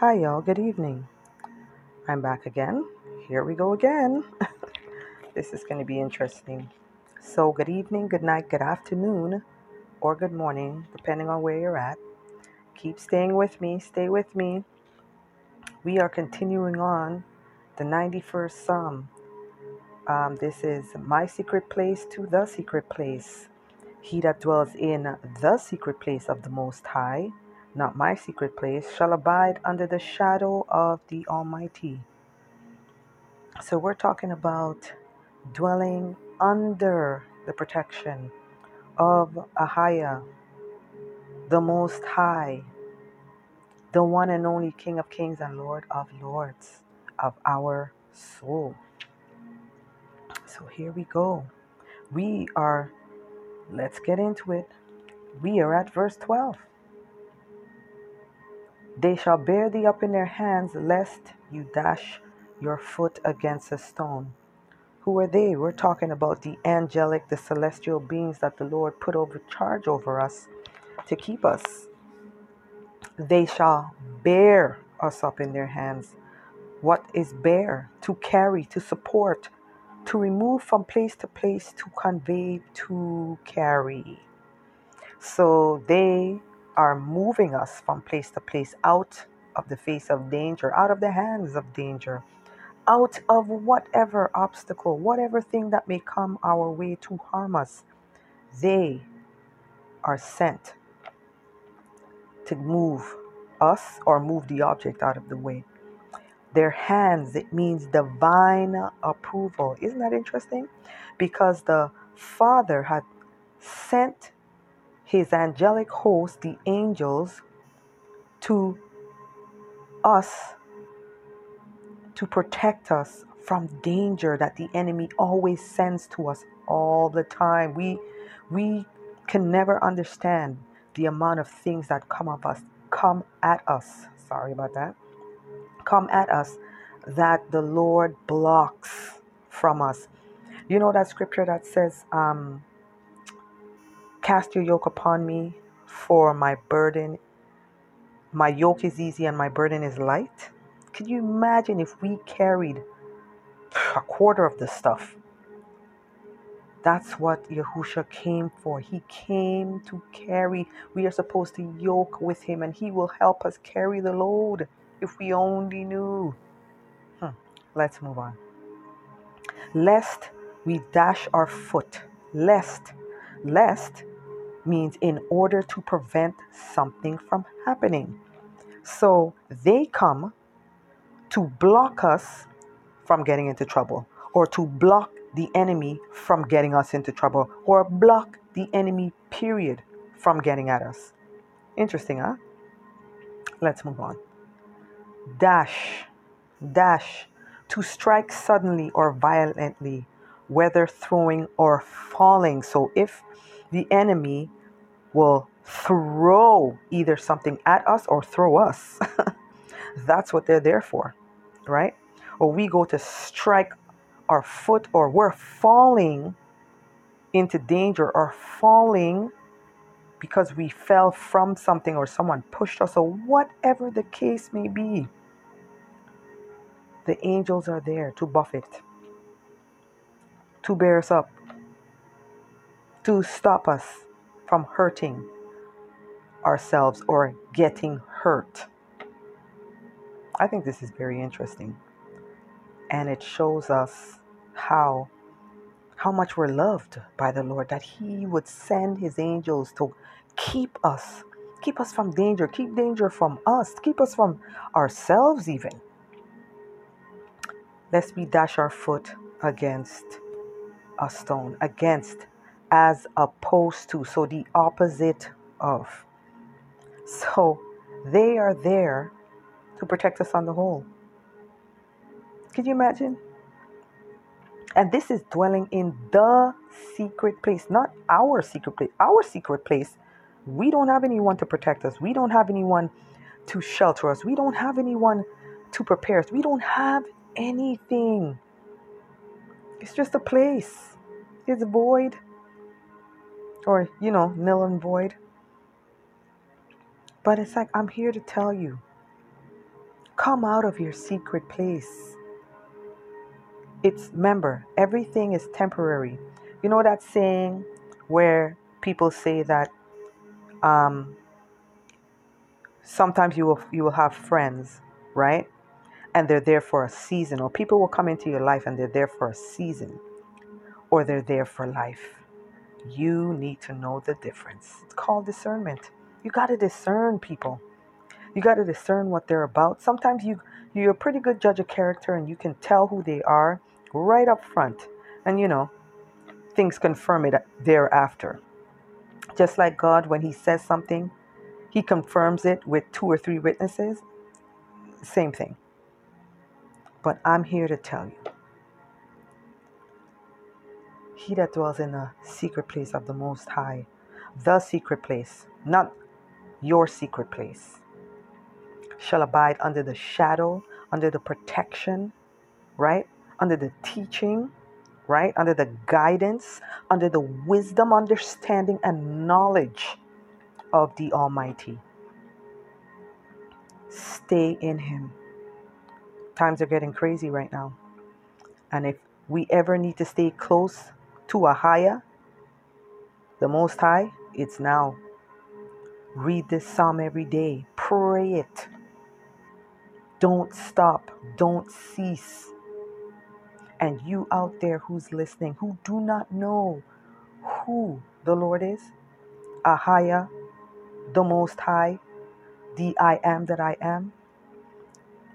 Hi, y'all. Good evening. I'm back again. Here we go again. this is going to be interesting. So, good evening, good night, good afternoon, or good morning, depending on where you're at. Keep staying with me. Stay with me. We are continuing on the 91st Psalm. Um, this is my secret place to the secret place. He that dwells in the secret place of the Most High, not my secret place, shall abide under the shadow of the Almighty. So we're talking about dwelling under the protection of Ahaya, the Most High, the one and only King of Kings and Lord of Lords of our soul. So here we go. We are, let's get into it. We are at verse 12. They shall bear thee up in their hands, lest you dash your foot against a stone. Who are they? We're talking about the angelic, the celestial beings that the Lord put over charge over us to keep us. They shall bear us up in their hands. What is bear? To carry, to support, to remove from place to place, to convey, to carry. So they are moving us from place to place out of the face of danger, out of the hands of danger, out of whatever obstacle, whatever thing that may come our way to harm us. They are sent to move us or move the object out of the way. Their hands, it means divine approval. Isn't that interesting? Because the Father had sent his angelic host, the angels, to us to protect us from danger that the enemy always sends to us all the time. We we can never understand the amount of things that come of us come at us. Sorry about that. Come at us that the Lord blocks from us. You know that scripture that says, um, Cast your yoke upon me, for my burden, my yoke is easy and my burden is light. Could you imagine if we carried a quarter of this stuff? That's what Yahusha came for. He came to carry. We are supposed to yoke with him, and he will help us carry the load if we only knew. Hmm. Let's move on. Lest we dash our foot. Lest. Lest means in order to prevent something from happening. So they come to block us from getting into trouble or to block the enemy from getting us into trouble or block the enemy, period, from getting at us. Interesting, huh? Let's move on. Dash, dash, to strike suddenly or violently, whether throwing or falling. So if the enemy will throw either something at us or throw us. That's what they're there for, right? Or we go to strike our foot or we're falling into danger or falling because we fell from something or someone pushed us or whatever the case may be. The angels are there to buffet, to bear us up, to stop us from hurting ourselves or getting hurt. I think this is very interesting. And it shows us how how much we're loved by the Lord that he would send his angels to keep us, keep us from danger, keep danger from us, keep us from ourselves even. Lest we dash our foot against a stone, against as opposed to, so the opposite of. So they are there to protect us on the whole. Could you imagine? And this is dwelling in the secret place, not our secret place. Our secret place, we don't have anyone to protect us. We don't have anyone to shelter us. We don't have anyone to prepare us. We don't have anything. It's just a place. It's void. Or, you know, nil and void. But it's like, I'm here to tell you Come out of your secret place. It's, remember, everything is temporary. You know that saying where people say that um, sometimes you will you will have friends, right? And they're there for a season, or people will come into your life and they're there for a season, or they're there for life. You need to know the difference. It's called discernment. You got to discern people. You got to discern what they're about. Sometimes you you're a pretty good judge of character and you can tell who they are right up front. And you know, things confirm it thereafter. Just like God when he says something, he confirms it with two or three witnesses. Same thing. But I'm here to tell you he that dwells in the secret place of the Most High, the secret place, not your secret place, shall abide under the shadow, under the protection, right? Under the teaching, right? Under the guidance, under the wisdom, understanding, and knowledge of the Almighty. Stay in Him. Times are getting crazy right now. And if we ever need to stay close to Ahaya, the Most High, it's now. Read this psalm every day, pray it. Don't stop, don't cease. And you out there who's listening, who do not know who the Lord is, Ahaya, the Most High, the I am that I am,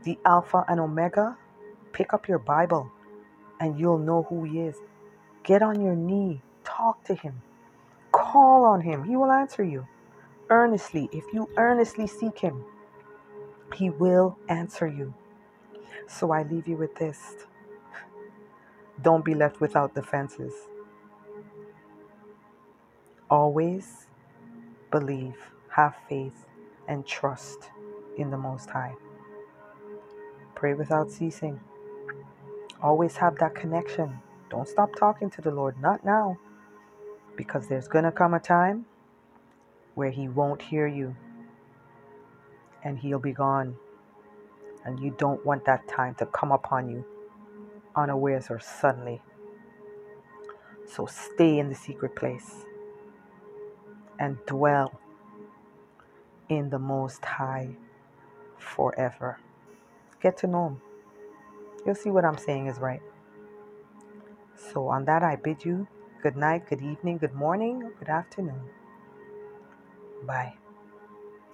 the Alpha and Omega, pick up your Bible and you'll know who He is. Get on your knee, talk to Him, call on Him. He will answer you earnestly. If you earnestly seek Him, He will answer you. So I leave you with this don't be left without defenses. Always believe, have faith, and trust in the Most High. Pray without ceasing. Always have that connection don't stop talking to the Lord, not now, because there's going to come a time where He won't hear you and He'll be gone. And you don't want that time to come upon you unawares or suddenly. So stay in the secret place and dwell in the Most High forever. Get to know Him. You'll see what I'm saying is right. So, on that, I bid you good night, good evening, good morning, good afternoon. Bye.